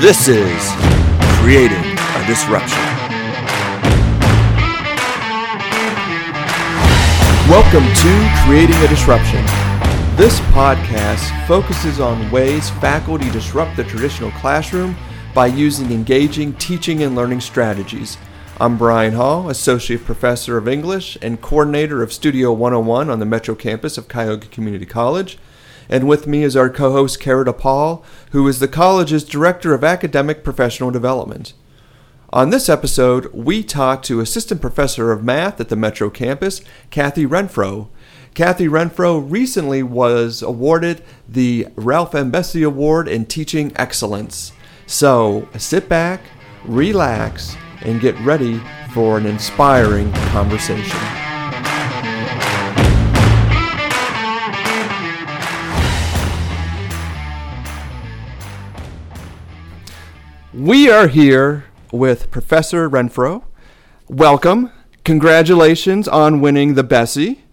This is Creating a Disruption. Welcome to Creating a Disruption. This podcast focuses on ways faculty disrupt the traditional classroom by using engaging teaching and learning strategies. I'm Brian Hall, Associate Professor of English and Coordinator of Studio 101 on the Metro campus of Cuyahoga Community College. And with me is our co host, Kara DePaul, who is the college's Director of Academic Professional Development. On this episode, we talk to Assistant Professor of Math at the Metro campus, Kathy Renfro. Kathy Renfro recently was awarded the Ralph M. Besse Award in Teaching Excellence. So sit back, relax, and get ready for an inspiring conversation. We are here with Professor Renfro. Welcome. Congratulations on winning the Bessie.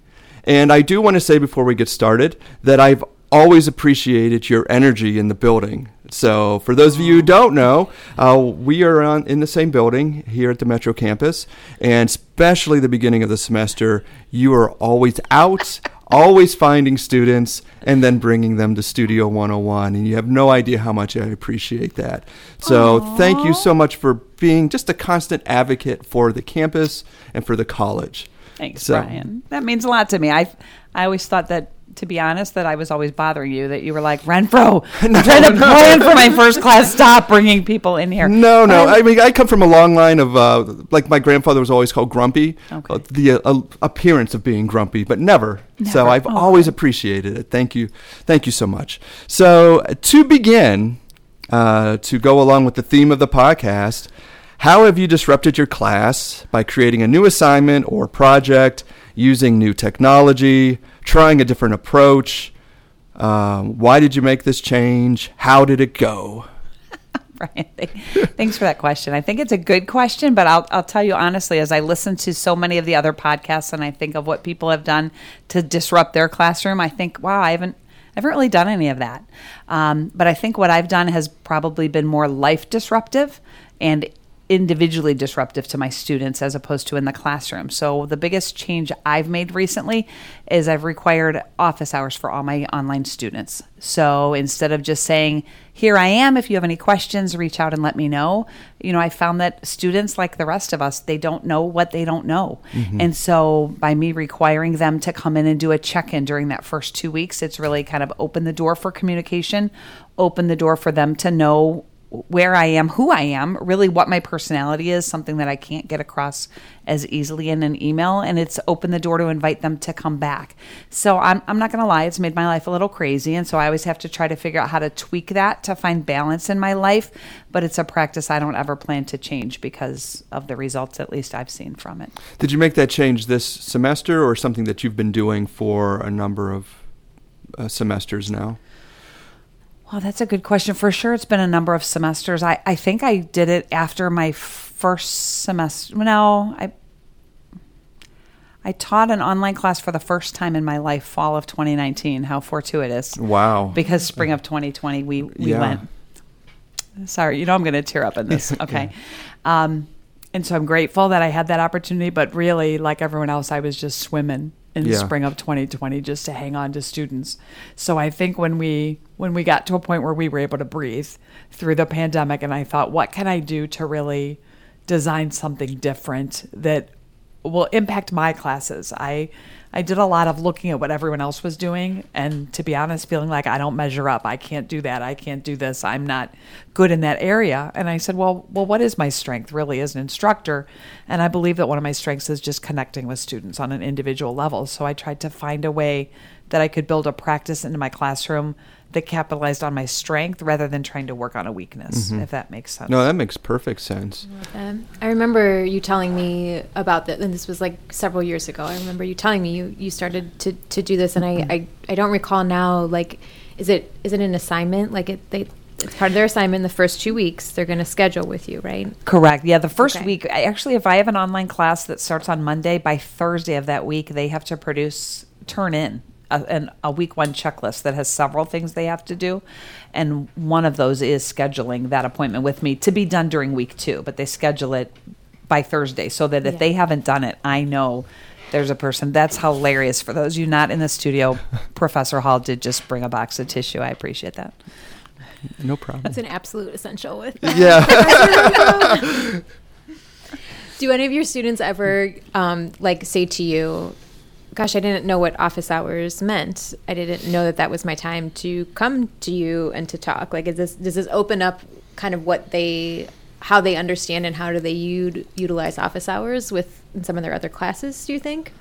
And I do want to say before we get started that I've always appreciated your energy in the building. So, for those of you who don't know, uh, we are on, in the same building here at the Metro campus, and especially the beginning of the semester, you are always out, always finding students, and then bringing them to Studio 101. And you have no idea how much I appreciate that. So, Aww. thank you so much for being just a constant advocate for the campus and for the college. Thanks, So- Brian. That means a lot to me. I I always thought that, to be honest, that I was always bothering you. That you were like Renfro. I'm trying to plan for my first class. Stop bringing people in here. No, no. But I mean, I come from a long line of uh, like my grandfather was always called grumpy. Okay. Uh, the uh, appearance of being grumpy, but never. So I've Oh, always appreciated it. Thank you, thank you so much. So uh, to begin, uh, to go along with the theme of the podcast, how have you disrupted your class by creating a new assignment or project, using new technology, trying a different approach? Um, why did you make this change? How did it go? Brian, thanks for that question. I think it's a good question, but I'll, I'll tell you honestly, as I listen to so many of the other podcasts and I think of what people have done to disrupt their classroom, I think, wow, I haven't, I haven't really done any of that. Um, but I think what I've done has probably been more life disruptive and individually disruptive to my students as opposed to in the classroom. So the biggest change I've made recently is I've required office hours for all my online students. So instead of just saying, "Here I am, if you have any questions, reach out and let me know." You know, I found that students like the rest of us, they don't know what they don't know. Mm-hmm. And so by me requiring them to come in and do a check-in during that first 2 weeks, it's really kind of opened the door for communication, opened the door for them to know where I am, who I am, really what my personality is, something that I can't get across as easily in an email. And it's opened the door to invite them to come back. So I'm, I'm not going to lie, it's made my life a little crazy. And so I always have to try to figure out how to tweak that to find balance in my life. But it's a practice I don't ever plan to change because of the results, at least I've seen from it. Did you make that change this semester or something that you've been doing for a number of uh, semesters now? Well, that's a good question. For sure, it's been a number of semesters. I, I think I did it after my first semester. No, I I taught an online class for the first time in my life, fall of 2019. How fortuitous! Wow. Because spring of 2020, we we Yeah. went. Sorry, you know I'm going to tear up in this. Okay, um, and so I'm grateful that I had that opportunity. But really, like everyone else, I was just swimming in the Yeah. spring of 2020 just to hang on to students. So I think when we when we got to a point where we were able to breathe through the pandemic, and I thought, what can I do to really design something different that will impact my classes. I I did a lot of looking at what everyone else was doing and to be honest feeling like I don't measure up. I can't do that. I can't do this. I'm not good in that area. And I said, "Well, well what is my strength really as an instructor?" And I believe that one of my strengths is just connecting with students on an individual level. So I tried to find a way that I could build a practice into my classroom that capitalized on my strength rather than trying to work on a weakness, if that makes sense. No, that makes perfect sense. Um, I remember you telling me about that, and this was like several years ago. I remember you telling me you, you started to, to do this, and I, I, I don't recall now. Like, is it is it an assignment? Like it they it's part of their assignment. The first two weeks they're going to schedule with you, right? Correct. Yeah, the first Okay. week, actually, if I have an online class that starts on Monday, by Thursday of that week, they have to produce, turn in a, an, a week one checklist that has several things they have to do. And one of those is scheduling that appointment with me to be done during week two, but they schedule it by Thursday so that if Yeah. they haven't done it, I know there's a person. That's hilarious. For those of you not in the studio, Professor Hall did just bring a box of tissue. I appreciate that. No problem. It's an absolute essential with Yeah. Do any of your students ever um, like say to you, "Gosh, I didn't know what office hours meant. I didn't know that that was my time to come to you and to talk." Like, is this does this open up kind of what they how they understand and how do they u- utilize office hours with some of their other classes? Do you think?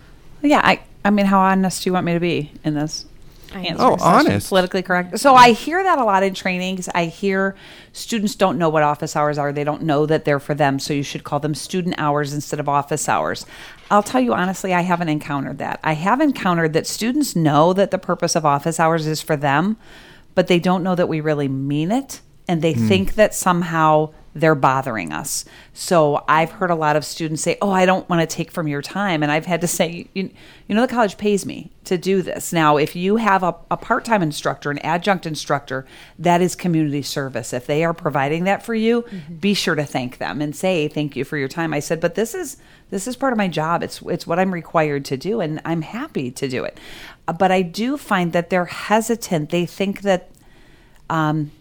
Yeah, I, I mean, how honest do you want me to be in this? I answer. Oh, question? honest. Politically correct. So I hear that a lot in trainings. I hear students don't know what office hours are. They don't know that they're for them. So you should call them student hours instead of office hours. I'll tell you honestly, I haven't encountered that. I have encountered that students know that the purpose of office hours is for them, but they don't know that we really mean it. And they hmm. think that somehow they're bothering us. So I've heard a lot of students say, "Oh, I don't want to take from your time," and I've had to say, "You, you know, the college pays me to do this. Now, if you have a, a part-time instructor, an adjunct instructor, that is community service. If they are providing that for you, be sure to thank them and say thank you for your time." I said, "But this is this is part of my job. It's it's what I'm required to do, and I'm happy to do it." Uh, But I do find that they're hesitant. They think that um,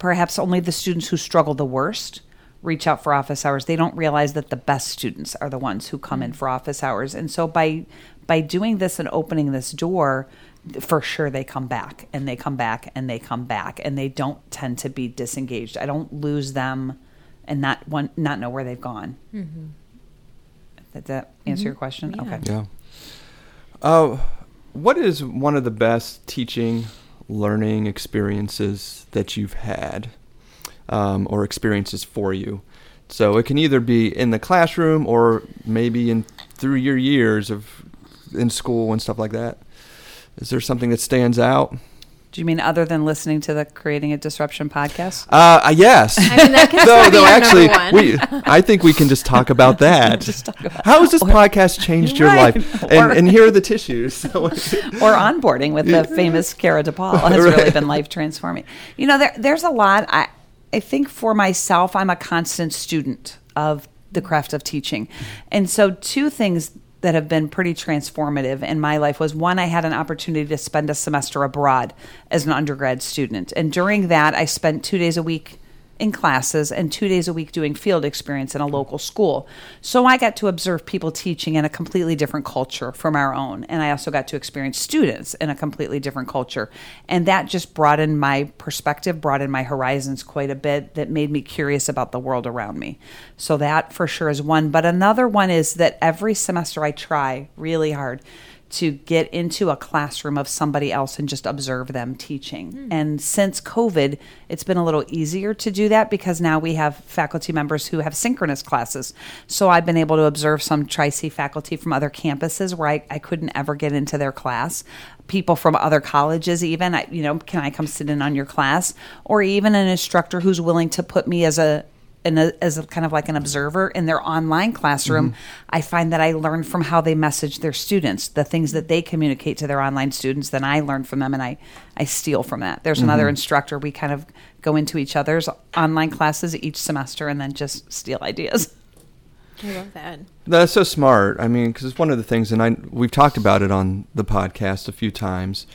perhaps only the students who struggle the worst reach out for office hours. They don't realize that the best students are the ones who come in mm. for office hours. And so by by doing this and opening this door, for sure they come back and they come back and they come back and they don't tend to be disengaged. I don't lose them and not one not know where they've gone. Mm-hmm. Did that answer your mm-hmm. question? Yeah. Okay. Yeah. Uh, what is one of the best teaching, learning experiences that you've had, um, or experiences for you? So it can either be in the classroom or maybe in through your years of in school and stuff like that. Is there something that stands out? Do you mean other than listening to the Creating a Disruption podcast? Uh, uh, yes. I mean, that can though, still be actually, one. we, I think we can just talk about that. Just talk about- How has this podcast changed your Right. life? Or- And, and here are the tissues. or onboarding with the famous Kara DePaul has really been life transforming. You know, there, there's a lot. I, I think for myself, I'm a constant student of the craft of teaching. And so, two things that have been pretty transformative in my life was one, I had an opportunity to spend a semester abroad as an undergrad student. And during that, I spent two days a week in classes and two days a week doing field experience in a local school. So I got to observe people teaching in a completely different culture from our own. And I also got to experience students in a completely different culture. And that just broadened my perspective, broadened my horizons quite a bit, that made me curious about the world around me. So that for sure is one. But another one is that every semester I try really hard to get into a classroom of somebody else and just observe them teaching. Hmm. And since COVID, it's been a little easier to do that because now we have faculty members who have synchronous classes. So I've been able to observe some Tri C faculty from other campuses where I, I couldn't ever get into their class. People from other colleges, even, I, you know, can I come sit in on your class? Or even an instructor who's willing to put me as a and as a kind of like an observer in their online classroom, mm-hmm. I find that I learn from how they message their students, the things that they communicate to their online students. Then I learn from them, and I I steal from that. There's another mm-hmm. instructor. We kind of go into each other's online classes each semester, and then just steal ideas. I love that. That's so smart. I mean, because it's one of the things, and I we've talked about it on the podcast a few times.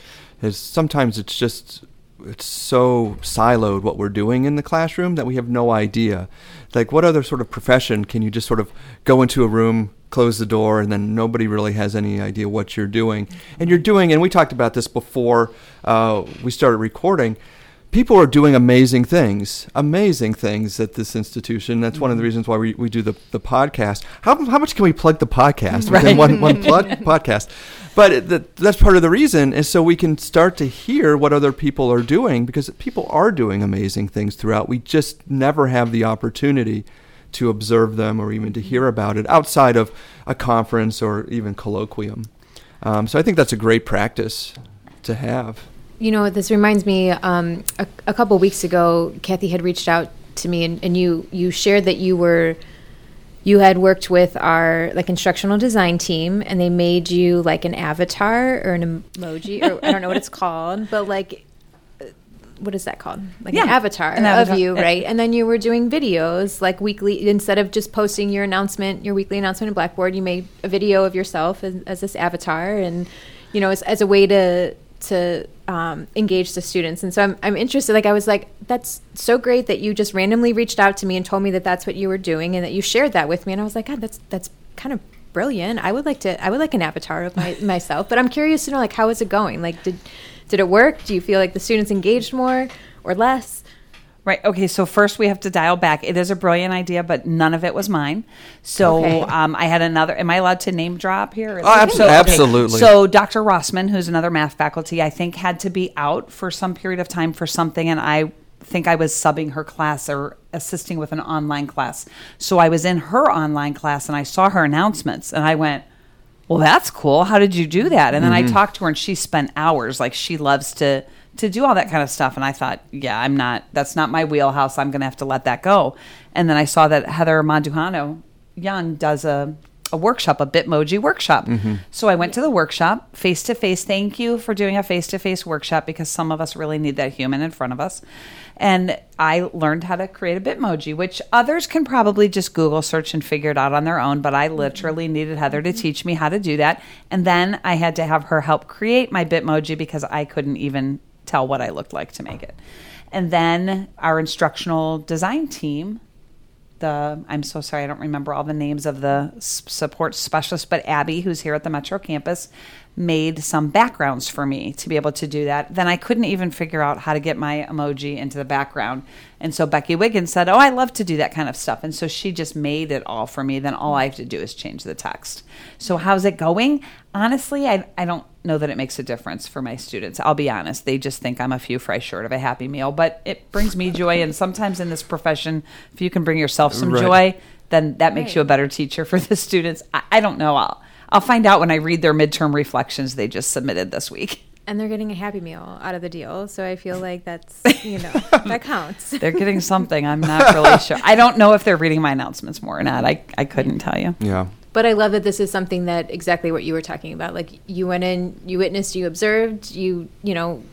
Is sometimes it's just it's so siloed what we're doing in the classroom that we have no idea. Like, what other sort of profession can you just sort of go into a room, close the door, and then nobody really has any idea what you're doing? And you're doing, and we talked about this before uh, we started recording. People are doing amazing things, amazing things at this institution. That's one of the reasons why we, we do the, the podcast. How, how much can we plug the podcast within one, one plug podcast? But it, that, that's part of the reason is so we can start to hear what other people are doing because people are doing amazing things throughout. We just never have the opportunity to observe them or even to hear about it outside of a conference or even colloquium. Um, so I think that's a great practice to have. You know, this reminds me. Um, a, a couple weeks ago, Kathy had reached out to me, and, and you you shared that you were you had worked with our like instructional design team and they made you like an avatar or an emoji or I don't know what it's called, but like uh, what is that called? Like an avatar, an avatar. of you, right? And then you were doing videos like weekly instead of just posting your announcement, your weekly announcement in Blackboard, you made a video of yourself as, as this avatar and you know, as, as a way to to um, engage the students. And so I'm, I'm interested. Like I was like, that's so great that you just randomly reached out to me and told me that that's what you were doing and that you shared that with me. And I was like, God, that's that's kind of brilliant. I would like to. I would like an avatar of my, myself. But I'm curious to know, like, how is it going? Like, did did it work? Do you feel like the students engaged more or less? Right. Okay. So first we have to dial back. It is a brilliant idea, but none of it was mine. So Okay. um, I had another. Am I allowed to name drop here? Oh, abso- So, okay. absolutely. So Dr. Rossman, who's another math faculty, I think had to be out for some period of time for something, and I think I was subbing her class or assisting with an online class. So I was in her online class and I saw her announcements, and I went. Well, that's cool. How did you do that? And then I talked to her, and she spent hours. Like she loves to to do all that kind of stuff. And I thought, yeah, I'm not. That's not my wheelhouse. I'm going to have to let that go. And then I saw that Heather Manduhano Young does a a workshop, a Bitmoji workshop. Mm-hmm. So I went to the workshop face to face. Thank you for doing a face to face workshop because some of us really need that human in front of us. And I learned how to create a Bitmoji, which others can probably just Google search and figure it out on their own. But I literally needed Heather to teach me how to do that. And then I had to have her help create my Bitmoji because I couldn't even tell what I looked like to make it. And then our instructional design team the I'm so sorry I don't remember all the names of the support specialists, but Abby, who's here at the Metro campus, made some backgrounds for me to be able to do that. Then I couldn't even figure out how to get my emoji into the background, and so Becky Wiggins said, "Oh, I love to do that kind of stuff," and so she just made it all for me. Then all I have to do is change the text. So how's it going? Honestly, I I don't know that it makes a difference for my students. I'll be honest; they just think I'm a few fries short of a happy meal, but it brings me joy. And sometimes in this profession, if you can bring yourself some Right. joy, then that makes Right. you a better teacher for the students. I, I don't know. I'll I'll find out when I read their midterm reflections they just submitted this week. And they're getting a Happy Meal out of the deal, so I feel like that's you know that counts. They're getting something. I'm not really sure. I don't know if they're reading my announcements more or not. I, I couldn't tell you. Yeah. But I love that this is something that exactly what you were talking about. Like you went in, you witnessed, you observed, you you know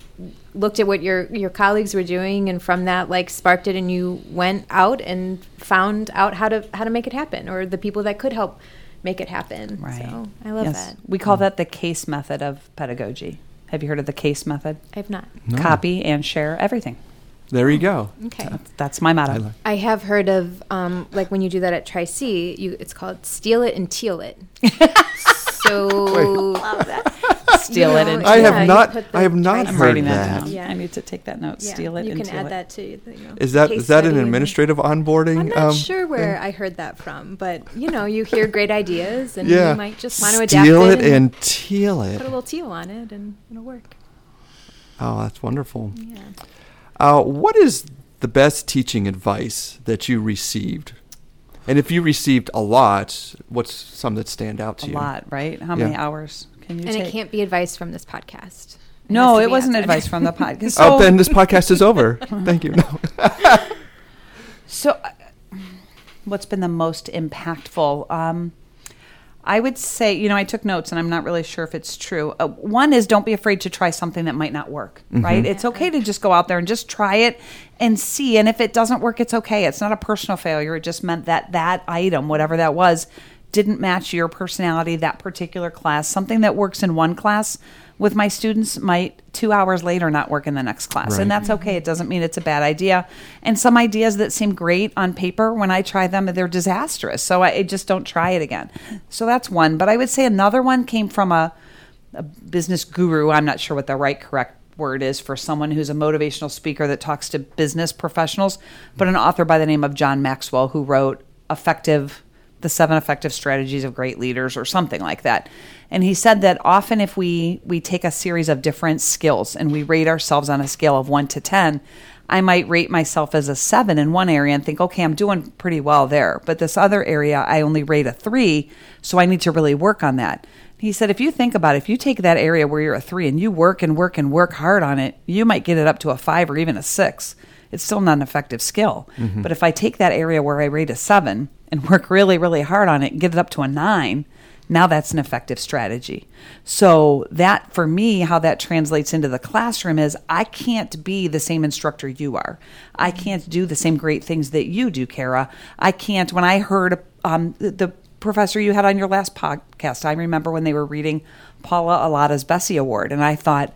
looked at what your your colleagues were doing, and from that like sparked it, and you went out and found out how to how to make it happen, or the people that could help make it happen. Right. So I love Yes. that. We call that the case method of pedagogy. Have you heard of the case method? I have not. No. Copy and share everything. There you go. Okay. That's, that's my motto. I have heard of um, like when you do that at Tri C, you it's called steal it and teal it. so love that. Steal You it know, and I yeah, have you not- put the I have not Tri-C- I'm heard writing that, that. down. Yeah. I need to take that note. Yeah, Steal it You and can add it. that to you know, Is that case is that an study and- administrative onboarding? I'm not um, sure where I heard that from, but you know, you hear great ideas and Yeah. you might just want to adapt Steal it, it and, and teal it. put a little teal on it and it'll work. Oh, that's wonderful. Yeah. Uh, what is the best teaching advice that you received? And if you received a lot, what's some that stand out to A you? A lot, right? How many hours can you And take? it can't be advice from this podcast. It no, it wasn't outside. advice from the podcast. oh, then this podcast is over. Thank you. No. So, uh, what's been the most impactful? Um, I would say, you know, I took notes and I'm not really sure if it's true. Uh, one is don't be afraid to try something that might not work, right? It's okay to just go out there and just try it and see. And if it doesn't work, it's okay. It's not a personal failure. It just meant that that item, whatever that was, didn't match your personality, that particular class. Something that works in one class with my students might two hours later not work in the next class. Right. And that's mm-hmm. okay. It doesn't mean it's a bad idea. And some ideas that seem great on paper, when I try them, they're disastrous. So I, I just don't try it again. So that's one. But I would say another one came from a, a business guru. I'm not sure what the right correct word is for someone who's a motivational speaker that talks to business professionals, but an author by the name of John Maxwell who wrote Effective the seven effective strategies of great leaders or something like that. And he said that often if we we take a series of different skills and we rate ourselves on a scale of 1 to 10 i might rate myself as a 7 in one area and think okay i'm doing pretty well there. But this other area i only rate a 3 so i need to really work on that. He said if you think about it if you take that area where you're a 3 and you work and work and work hard on it you might get it up to a 5 or even a 6 it's still not an effective skill. But if I take that area where I rate a seven and work really, really hard on it and get it up to a nine, now that's an effective strategy. So that for me, how that translates into the classroom is I can't be the same instructor you are. I can't do the same great things that you do, Kara. I can't. When I heard um, the, the professor you had on your last podcast, I remember when they were reading Paula Alada's Bessie Award, and I thought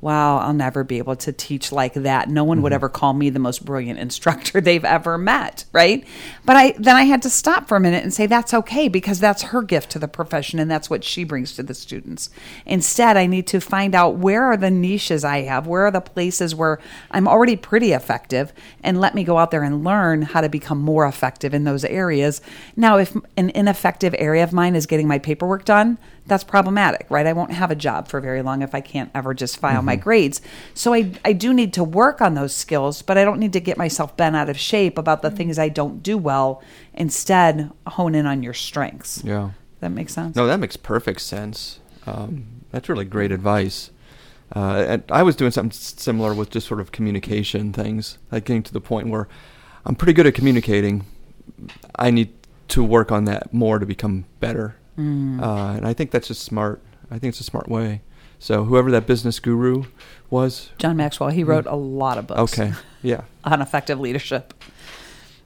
wow, I'll never be able to teach like that. No one would mm-hmm. ever call me the most brilliant instructor they've ever met, right? But I then I had to stop for a minute and say that's okay because that's her gift to the profession and that's what she brings to the students. Instead, I need to find out where are the niches I have, where are the places where I'm already pretty effective and let me go out there and learn how to become more effective in those areas. Now, if an ineffective area of mine is getting my paperwork done, that's problematic, right? I won't have a job for very long if I can't ever just file my grades. So I, I do need to work on those skills, but I don't need to get myself bent out of shape about the things I don't do well. Instead, hone in on your strengths. Yeah. That makes sense. No, that makes perfect sense. Um, that's really great advice. Uh, and I was doing something similar with just sort of communication things, like getting to the point where I'm pretty good at communicating. I need to work on that more to become better. Mm. Uh, and I think that's just smart. I think it's a smart way. So whoever that business guru was, John Maxwell, he wrote a lot of books okay, yeah. on effective leadership.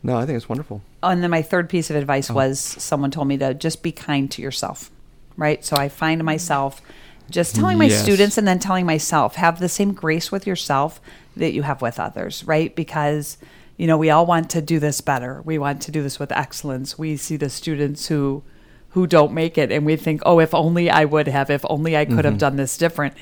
No, I think it's wonderful. Oh, and then my third piece of advice Oh. was someone told me to just be kind to yourself, right? So I find myself just telling my Yes. students and then telling myself, have the same grace with yourself that you have with others, right? Because, you know, we all want to do this better. We want to do this with excellence. We see the students who who don't make it and we think, "Oh, if only I would have, if only I could have mm-hmm. done this different."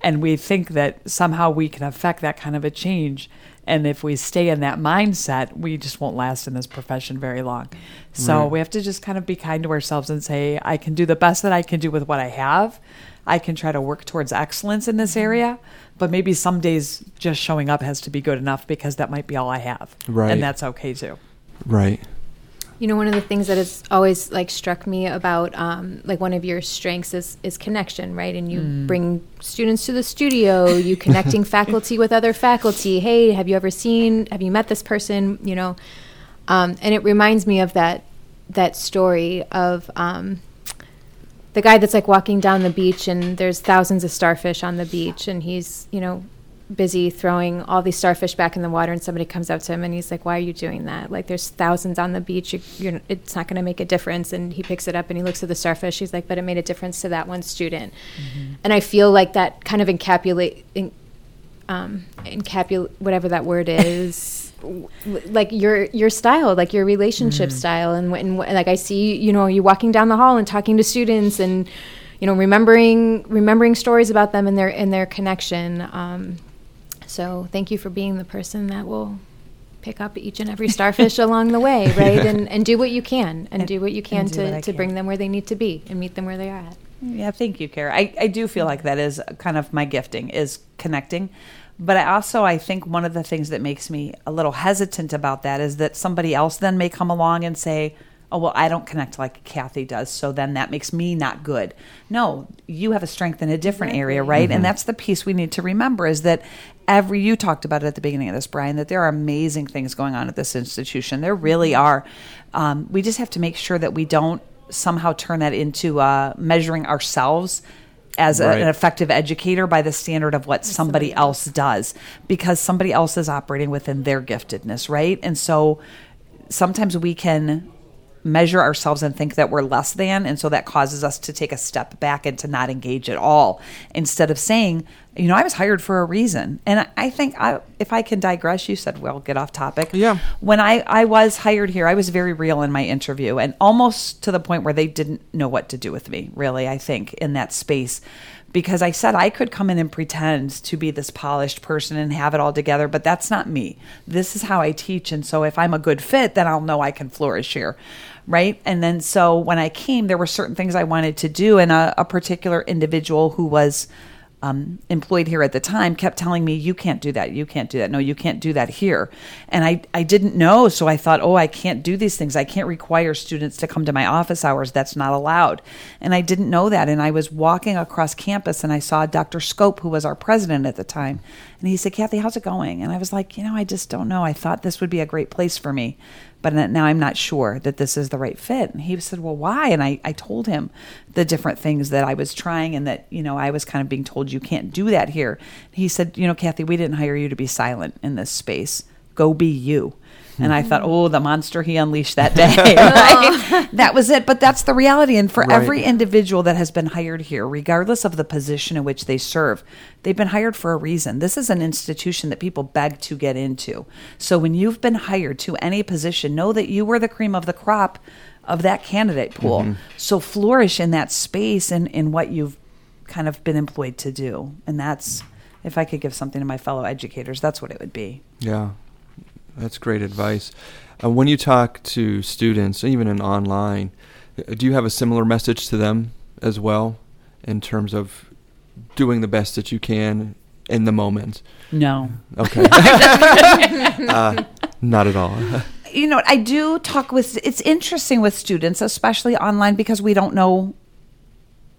And we think that somehow we can affect that kind of a change. And if we stay in that mindset, we just won't last in this profession very long. So Right. we have to just kind of be kind to ourselves and say, I can do the best that I can do with what I have. I can try to work towards excellence in this mm-hmm. area, but maybe some days just showing up has to be good enough because that might be all I have. Right. And that's okay too. Right. You know, one of the things that has always like struck me about um, like one of your strengths is is connection, right? And you bring students to the studio, you connecting faculty with other faculty. Hey, have you ever seen? Have you met this person? You know, um, and it reminds me of that that story of um, the guy that's like walking down the beach and there's thousands of starfish on the beach and he's you know busy throwing all these starfish back in the water and somebody comes up to him and he's like why are you doing that? Like there's thousands on the beach. You, you're, it's not going to make a difference. And he picks it up and he looks at the starfish. He's like but it made a difference to that one student. And i feel like that kind of encapsulate in, um, encapul whatever that word is like your your style like your relationship style. And when like i see you know you walking down the hall and talking to students and you know remembering remembering stories about them and their and their connection um, so thank you for being the person that will pick up each and every starfish along the way right and and do what you can and, And- do what you can and do what to, to bring them where they need to be and meet them where they are at Yeah, thank you, Kara. I, I do feel like that is kind of my gifting is connecting. But I also I think one of the things that makes me a little hesitant about that is that somebody else then may come along and say, Oh well, I don't connect like Kathy does, so then that makes me not good. No, you have a strength in a different area, right? And that's the piece we need to remember is that every you talked about it at the beginning of this, Brian, that there are amazing things going on at this institution. There really are. Um, we just have to make sure that we don't somehow turn that into uh, measuring ourselves as a, Right. an effective educator by the standard of what somebody else does because somebody else is operating within their giftedness right and so sometimes we can measure ourselves and think that we're less than and so that causes us to take a step back and to not engage at all instead of saying you know i was hired for a reason and i, think I, if i can digress you said well get off topic Yeah. when I, I was hired here, I was very real in my interview and almost to the point where they didn't know what to do with me, really, I think, in that space. Because I said I could come in and pretend to be this polished person and have it all together, but that's not me. This is how I teach. And so if I'm a good fit, then I'll know I can flourish here. Right. And then so when I came, there were certain things I wanted to do, and a, a particular individual who was um, employed here at the time kept telling me, "You can't do that. You can't do that. No, you can't do that here." And I I didn't know, so I thought, "Oh, I can't do these things. I can't require students to come to my office hours. That's not allowed." And I didn't know that. And I was walking across campus, and I saw Dr. Schoop, who was our president at the time, and he said, "Kathy, how's it going?" And I was like, "You know, I just don't know. I thought this would be a great place for me." But now I'm not sure that this is the right fit. And he said, Well, why? And I, I told him the different things that I was trying and that, you know, I was kind of being told you can't do that here. He said, You know, Kathy, we didn't hire you to be silent in this space. Go be you. And I thought, oh, the monster he unleashed that day. right? that was it. But that's the reality. And for Right. every individual that has been hired here, regardless of the position in which they serve, they've been hired for a reason. This is an institution that people beg to get into. So when you've been hired to any position, know that you were the cream of the crop of that candidate pool. Mm-hmm. So flourish in that space and in what you've kind of been employed to do. And that's, if I could give something to my fellow educators, that's what it would be. Yeah, that's great advice. Uh, when you talk to students, even in online, uh, do you have a similar message to them as well in terms of doing the best that you can in the moment? No. Okay. uh, not at all. you know, I do talk with. It's interesting with students, especially online, because we don't know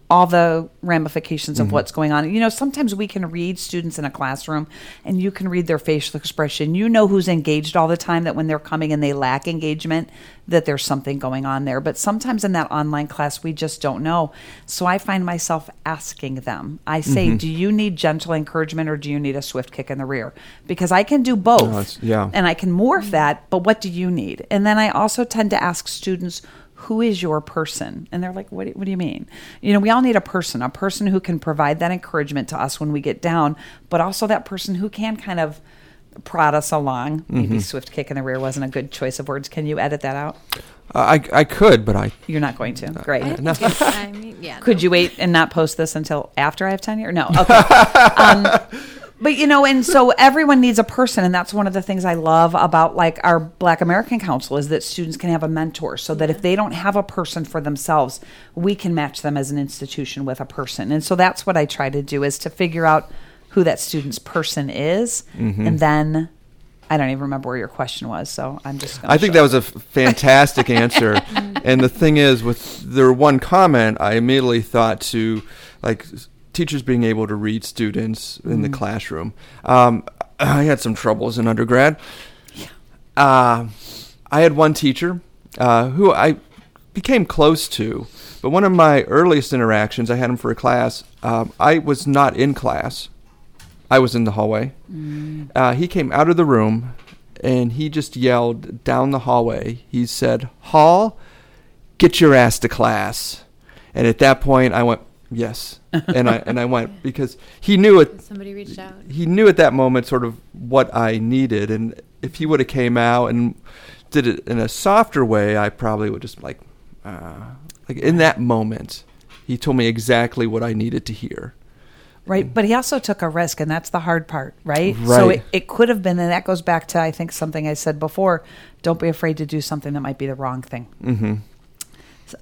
all the ramifications of mm-hmm. what's going on. You know, sometimes we can read students in a classroom and you can read their facial expression. You know who's engaged all the time that when they're coming and they lack engagement, that there's something going on there. But sometimes in that online class, we just don't know. So I find myself asking them. I say, mm-hmm. "Do you need gentle encouragement or do you need a swift kick in the rear?" Because I can do both yeah. and I can morph that, but what do you need? And then I also tend to ask students, who is your person? And they're like, what do, what do you mean? You know, we all need a person, a person who can provide that encouragement to us when we get down, but also that person who can kind of prod us along. Maybe mm-hmm. swift kick in the rear wasn't a good choice of words. Can you edit that out? Uh, I, I could, but I. You're not going to. Uh, Great. I think it's- I mean, yeah. Could no. you wait and not post this until after I have tenure? No. Okay. um, but you know, and so everyone needs a person, and that's one of the things I love about like our Black American Council is that students can have a mentor, so that if they don't have a person for themselves, we can match them as an institution with a person. And so that's what I try to do is to figure out who that student's person is, mm-hmm. and then. I don't even remember where your question was, so I'm just. I think that was a fantastic answer. and the thing is, with their one comment, I immediately thought to like teachers being able to read students in the classroom. Um, I had some troubles in undergrad. Uh, I had one teacher uh, who I became close to, but one of my earliest interactions, I had him for a class. Um, I was not in class. I was in the hallway. Uh, he came out of the room and he just yelled down the hallway. He said, Hall, get your ass to class. And at that point, I went, yes. and I and I went because he knew it. Somebody reached out. He knew at that moment sort of what I needed, and if he would have came out and did it in a softer way, I probably would just like, uh, like in that moment, he told me exactly what I needed to hear. Right, but he also took a risk, and that's the hard part, right? So Right. it, it could have been, and that goes back to I think something I said before. Don't be afraid to do something that might be the wrong thing. hmm So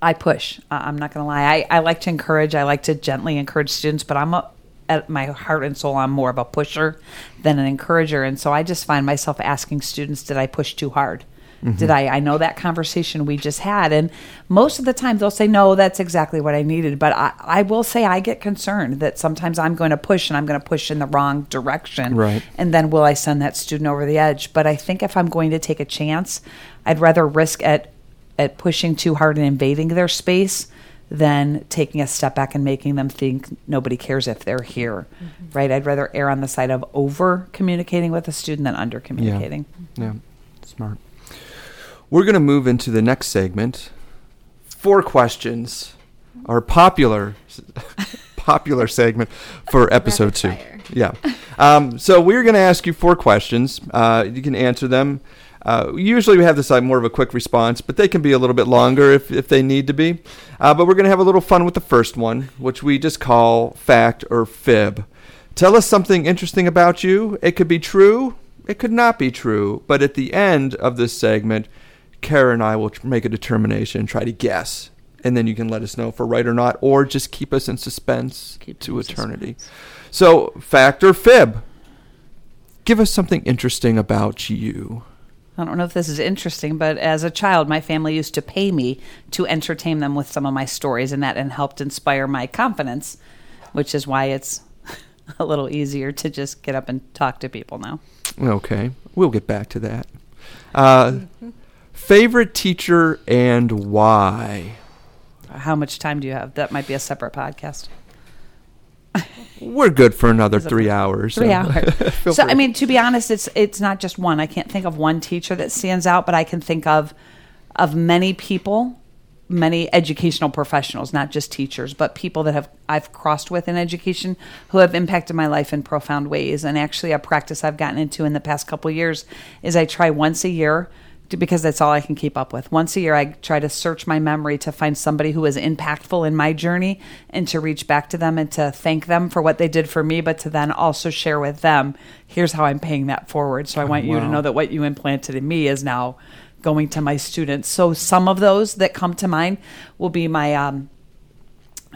I push. I'm not going to lie. I, I like to encourage. I like to gently encourage students, but I'm a, at my heart and soul, I'm more of a pusher than an encourager, and so I just find myself asking students, "Did I push too hard?" Did mm-hmm. I? I know that conversation we just had, and most of the time they'll say, "No, that's exactly what I needed." But I, I will say I get concerned that sometimes I'm going to push and I'm going to push in the wrong direction, Right. and then will I send that student over the edge? But I think if I'm going to take a chance, I'd rather risk at at pushing too hard and invading their space than taking a step back and making them think nobody cares if they're here. Right? I'd rather err on the side of over communicating with a student than under communicating. Yeah, smart. We're going to move into the next segment. Four questions, are popular, popular segment for episode two. Yeah. Um, so we're going to ask you four questions. Uh, you can answer them. Uh, usually we have this like more of a quick response, but they can be a little bit longer if, if they need to be. Uh, but we're going to have a little fun with the first one, which we just call fact or fib. Tell us something interesting about you. It could be true, it could not be true, but at the end of this segment, Kara and I will make a determination, and try to guess, and then you can let us know if we're right or not, or just keep us in suspense Keep to eternity. So, fact or fib? Give us something interesting about you. I don't know if this is interesting, but as a child, my family used to pay me to entertain them with some of my stories, and that and helped inspire my confidence, which is why it's a little easier to just get up and talk to people now. Okay, we'll get back to that. Uh, favorite teacher and why? How much time do you have? That might be a separate podcast. We're good for another three hours. Three so hours. so. I mean, to be honest, it's it's not just one. I can't think of one teacher that stands out, but I can think of of many people, many educational professionals, not just teachers, but people that have I've crossed with in education who have impacted my life in profound ways. And actually, a practice I've gotten into in the past couple of years is I try once a year because that's all I can keep up with. Once a year, I try to search my memory to find somebody who was impactful in my journey and to reach back to them and to thank them for what they did for me, but to then also share with them, here's how I'm paying that forward. So I want you to know that what you implanted in me is now going to my students. So some of those that come to mind will be my um,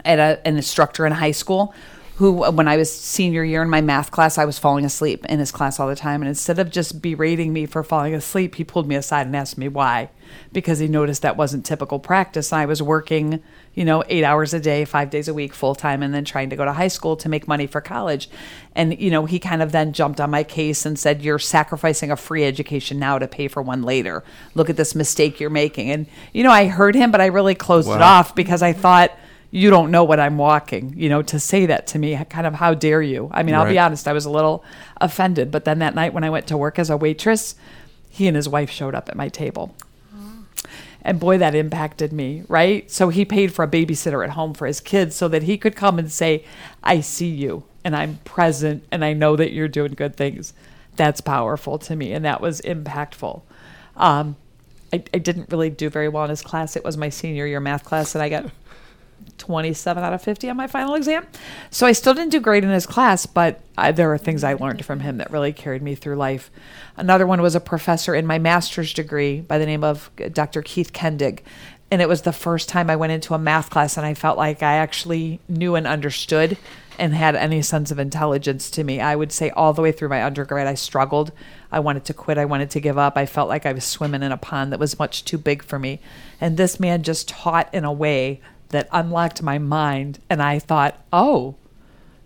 at a, an instructor in high school who when i was senior year in my math class i was falling asleep in his class all the time. And instead of just berating me for falling asleep he pulled me aside and asked me why because he noticed that wasn't typical practice. I was working you know eight hours a day five days a week full time and then trying to go to high school to make money for college. And you know he kind of then jumped on my case and said you're sacrificing a free education now to pay for one later. Look at this mistake you're making. And you know i heard him but i really closed it off because i thought you don't know what I'm walking, you know, to say that to me, kind of how dare you? I mean, I'll be Right. honest, I was a little offended. But then that night when I went to work as a waitress, he and his wife showed up at my table. And boy, that impacted me, right? So he paid for a babysitter at home for his kids so that he could come and say, I see you and I'm present and I know that you're doing good things. That's powerful to me. And that was impactful. Um, I, I didn't really do very well in his class. It was my senior year math class, and I got 27 out of 50 on my final exam. So I still didn't do great in his class, but I, there are things I learned from him that really carried me through life. Another one was a professor in my master's degree by the name of Dr. Keith Kendig. And it was the first time I went into a math class and I felt like I actually knew and understood and had any sense of intelligence to me. I would say all the way through my undergrad, I struggled. I wanted to quit. I wanted to give up. I felt like I was swimming in a pond that was much too big for me. And this man just taught in a way that unlocked my mind. And I thought, oh,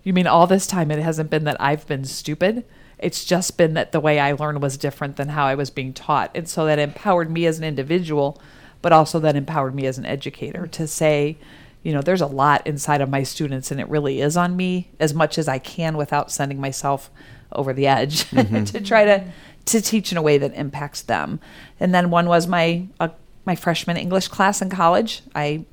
you mean all this time it hasn't been that I've been stupid? It's just been that the way I learned was different than how I was being taught. And so that empowered me as an individual, but also that empowered me as an educator to say, you know, there's a lot inside of my students and it really is on me as much as I can without sending myself over the edge to try to to teach in a way that impacts them. And then one was my uh, my freshman English class in college. I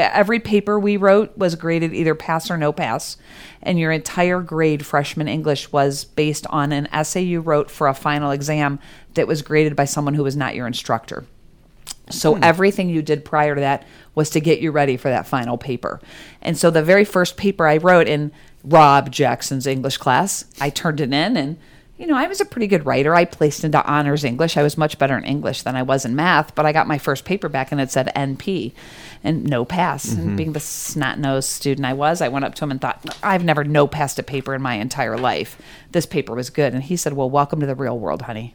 every paper we wrote was graded either pass or no pass and your entire grade freshman english was based on an essay you wrote for a final exam that was graded by someone who was not your instructor so hmm. everything you did prior to that was to get you ready for that final paper. And so the very first paper I wrote in Rob Jackson's English class, I turned it in and you know, I was a pretty good writer. I placed into honors English. I was much better in English than I was in math, but I got my first paper back and it said NP and no pass. And mm-hmm. being the snot nosed student I was, I went up to him and thought, I've never no passed a paper in my entire life. This paper was good. And he said, Well, welcome to the real world, honey.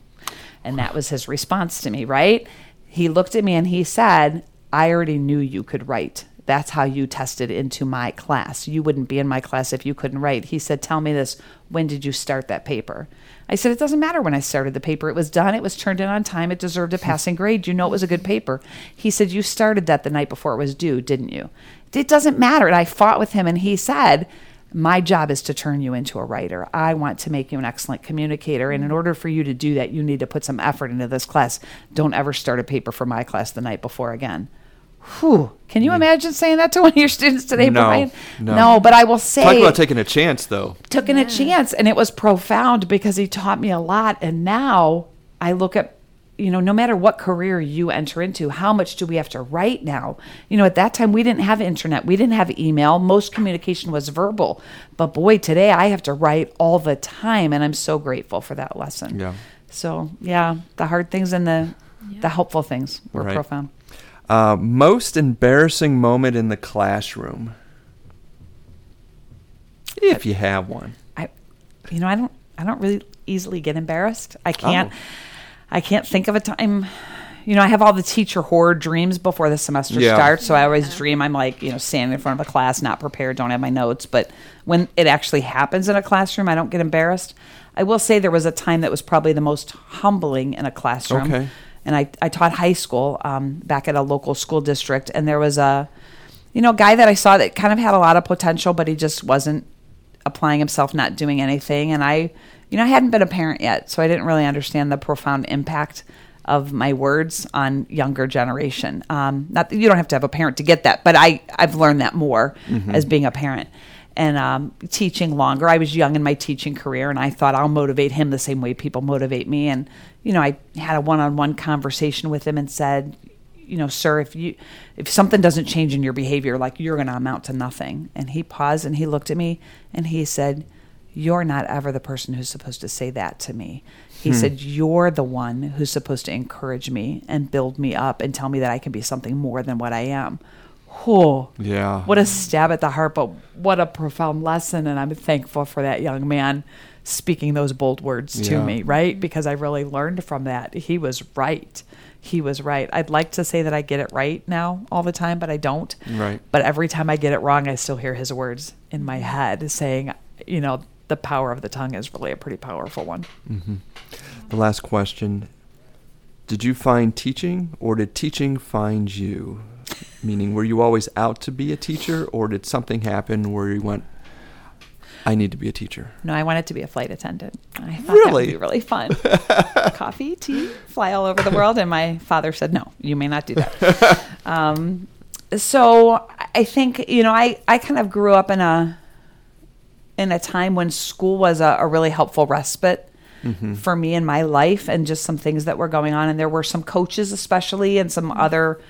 And that was his response to me, right? He looked at me and he said, I already knew you could write. That's how you tested into my class. You wouldn't be in my class if you couldn't write. He said, Tell me this. When did you start that paper? I said, It doesn't matter when I started the paper. It was done. It was turned in on time. It deserved a passing grade. You know it was a good paper. He said, You started that the night before it was due, didn't you? It doesn't matter. And I fought with him and he said, my job is to turn you into a writer. I want to make you an excellent communicator. And in order for you to do that, you need to put some effort into this class. Don't ever start a paper for my class the night before again. Whew. Can you imagine saying that to one of your students today, No, Brian? no. but I will say Talk about taking a chance, though. taking a chance and it was profound because he taught me a lot and now i look at you know no matter what career you enter into how much do we have to write now you know at that time we didn't have internet we didn't have email most communication was verbal but boy today i have to write all the time and i'm so grateful for that lesson Yeah. so yeah the hard things and the the helpful things were Right. profound Uh, most embarrassing moment in the classroom. If you have one. I, you know, I don't, I don't really easily get embarrassed. I can't, Oh. I can't think of a time. You know, I have all the teacher horror dreams before the semester Yeah. starts. So I always dream I'm like, you know, standing in front of a class, not prepared, don't have my notes. But when it actually happens in a classroom, I don't get embarrassed. I will say there was a time that was probably the most humbling in a classroom. Okay. And I, I taught high school um, back at a local school district, and there was a, you know, guy that I saw that kind of had a lot of potential, but he just wasn't applying himself, not doing anything. And I, you know, I hadn't been a parent yet, so I didn't really understand the profound impact of my words on younger generation. Um, not that you don't have to have a parent to get that, but I I've learned that more as being a parent and um, teaching longer. I was young in my teaching career, and I thought I'll motivate him the same way people motivate me. And you know, I had a one-on-one conversation with him and said, you know, sir, if you if something doesn't change in your behavior, like you're going to amount to nothing. And he paused and he looked at me and he said, "You're not ever the person who's supposed to say that to me." He said, "You're the one who's supposed to encourage me and build me up and tell me that I can be something more than what I am." Oh, Yeah. what a stab at the heart, but what a profound lesson. And I'm thankful for that young man speaking those bold words to Yeah. me, right? Because I really learned from that. He was right. He was right. I'd like to say that I get it right now all the time, but I don't. Right. But every time I get it wrong, I still hear his words in my head saying, you know, the power of the tongue is really a pretty powerful one. Mm-hmm. The last question Did you find teaching or did teaching find you? Meaning, were you always out to be a teacher or did something happen where you went, I need to be a teacher? No, I wanted to be a flight attendant. I thought that Really? would be really fun. Coffee, tea, fly all over the world. And my father said, no, you may not do that. um, so I think, you know, I, I kind of grew up in a, in a time when school was a, a really helpful respite for me in my life and just some things that were going on. And there were some coaches, especially, and some other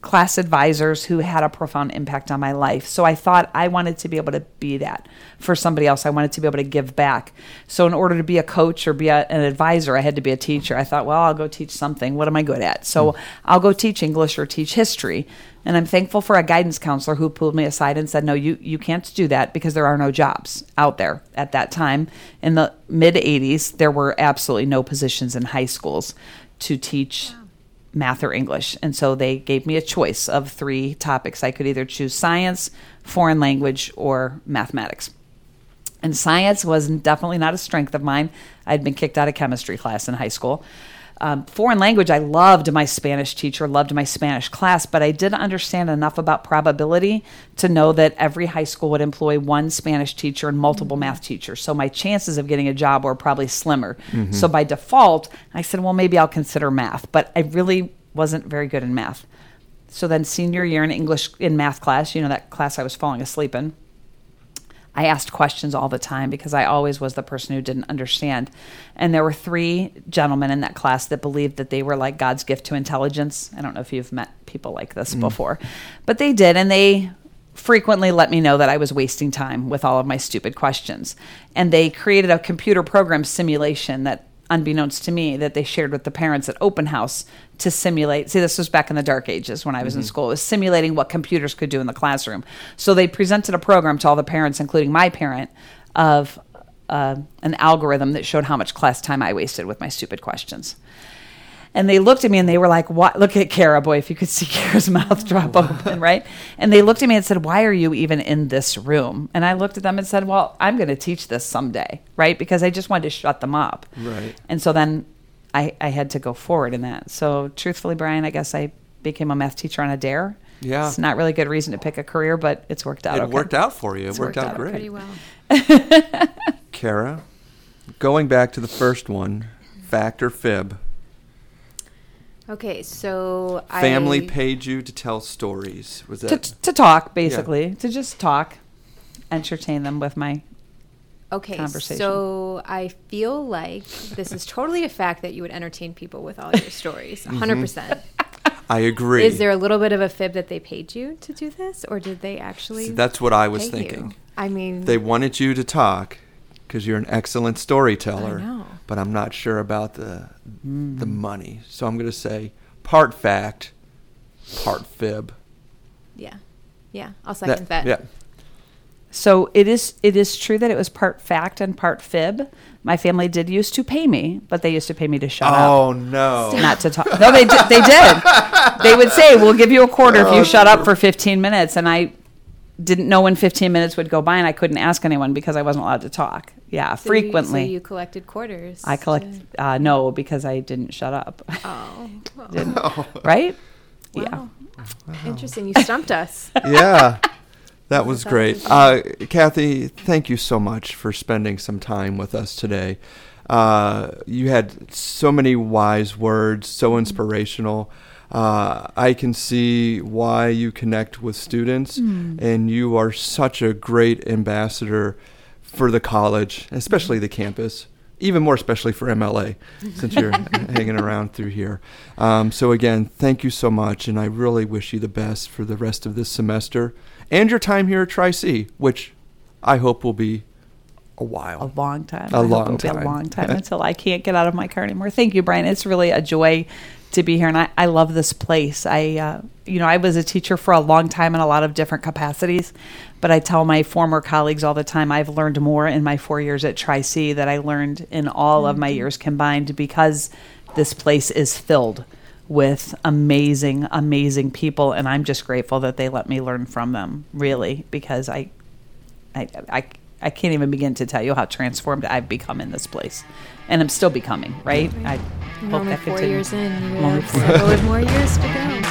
class advisors who had a profound impact on my life. So I thought I wanted to be able to be that for somebody else. I wanted to be able to give back. So in order to be a coach or be a, an advisor, I had to be a teacher. I thought, well, I'll go teach something. What am I good at? So hmm. I'll go teach English or teach history. And I'm thankful for a guidance counselor who pulled me aside and said, no, you, you can't do that because there are no jobs out there at that time. In the mid 80s, there were absolutely no positions in high schools to teach math or English. And so they gave me a choice of three topics. I could either choose science, foreign language, or mathematics. And science was definitely not a strength of mine. I'd been kicked out of chemistry class in high school. Um, foreign language, I loved my Spanish teacher, loved my Spanish class, but I didn't understand enough about probability to know that every high school would employ one Spanish teacher and multiple math teachers. So my chances of getting a job were probably slimmer. So by default, I said, well, maybe I'll consider math, but I really wasn't very good in math. So then, senior year in English in math class, you know, that class I was falling asleep in. I asked questions all the time because I always was the person who didn't understand. And there were three gentlemen in that class that believed that they were like God's gift to intelligence. I don't know if you've met people like this mm. before, but they did. And they frequently let me know that I was wasting time with all of my stupid questions. And they created a computer program simulation that unbeknownst to me that they shared with the parents at open house to simulate see this was back in the dark ages when i was in school it was simulating what computers could do in the classroom. So they presented a program to all the parents including my parent of uh, an algorithm that showed how much class time i wasted with my stupid questions and they looked at me and they were like, "What? Look at Kara, boy! If you could see Kara's mouth drop open, right?" And they looked at me and said, "Why are you even in this room?" And I looked at them and said, "Well, I'm going to teach this someday, right? Because I just wanted to shut them up." Right. And so then I, I had to go forward in that. So truthfully, Brian, I guess I became a math teacher on a dare. Yeah. it's not really a good reason to pick a career, but it's worked out. It okay. worked out for you. It It's worked, worked out, out great. Pretty well. Kara, going back to the first one, fact or fib? Okay, so Family I, paid you to tell stories. Was to, that to talk basically to just talk, entertain them with my okay, conversation. so I feel like this is totally a fact that you would entertain people with all your stories, mm-hmm. 100 percent. I agree. Is there a little bit of a fib that they paid you to do this, or did they actually? See, that's what I was pay you? thinking. I mean, They wanted you to talk because you're an excellent storyteller. I know. But I'm not sure about the the mm. money. So I'm going to say part fact, part fib. yeah, yeah. I'll second that. Yeah. So it is it is true that it was part fact and part fib. My family did used to pay me, but they used to pay me to shut up. Oh no. not to talk. No, they did, they did. They would say, "We'll give you a quarter if you oh, shut up for 15 minutes." And I didn't know when 15 minutes would go by, and I couldn't ask anyone because I wasn't allowed to talk. Yeah, So you- frequently. so you collected quarters. I collect. Uh, no, because I didn't shut up. Oh, Didn't- right? wow. Yeah. Interesting. You stumped us. yeah. That was That great. was- Uh, Kathy, thank you so much for spending some time with us today. Uh, you had so many wise words, so Mm-hmm. Uh, I can see why you connect with students, Mm. and you are such a great ambassador for the college, especially the campus. Even more especially for MLA, since you're hanging around through here. Um, so again, thank you so much, and I really wish you the best for the rest of this semester and your time here at Tri C, which I hope will be a while. a long time. A I long time. a long time until I can't get out of my car anymore. Thank you, Brian. It's really a joy to be here, and I, I love this place. I, uh, you know, I was a teacher for a long time in a lot of different capacities, but I tell my former colleagues all the time I've learned more in my four years at Tri C that I learned in all of my years combined because this place is filled with amazing, amazing people, and I'm just grateful that they let me learn from them. Really, because I, I, I, I can't even begin to tell you how transformed I've become in this place, and I'm still becoming. Right? I You're hope only four continues. years in. You have several more years to go.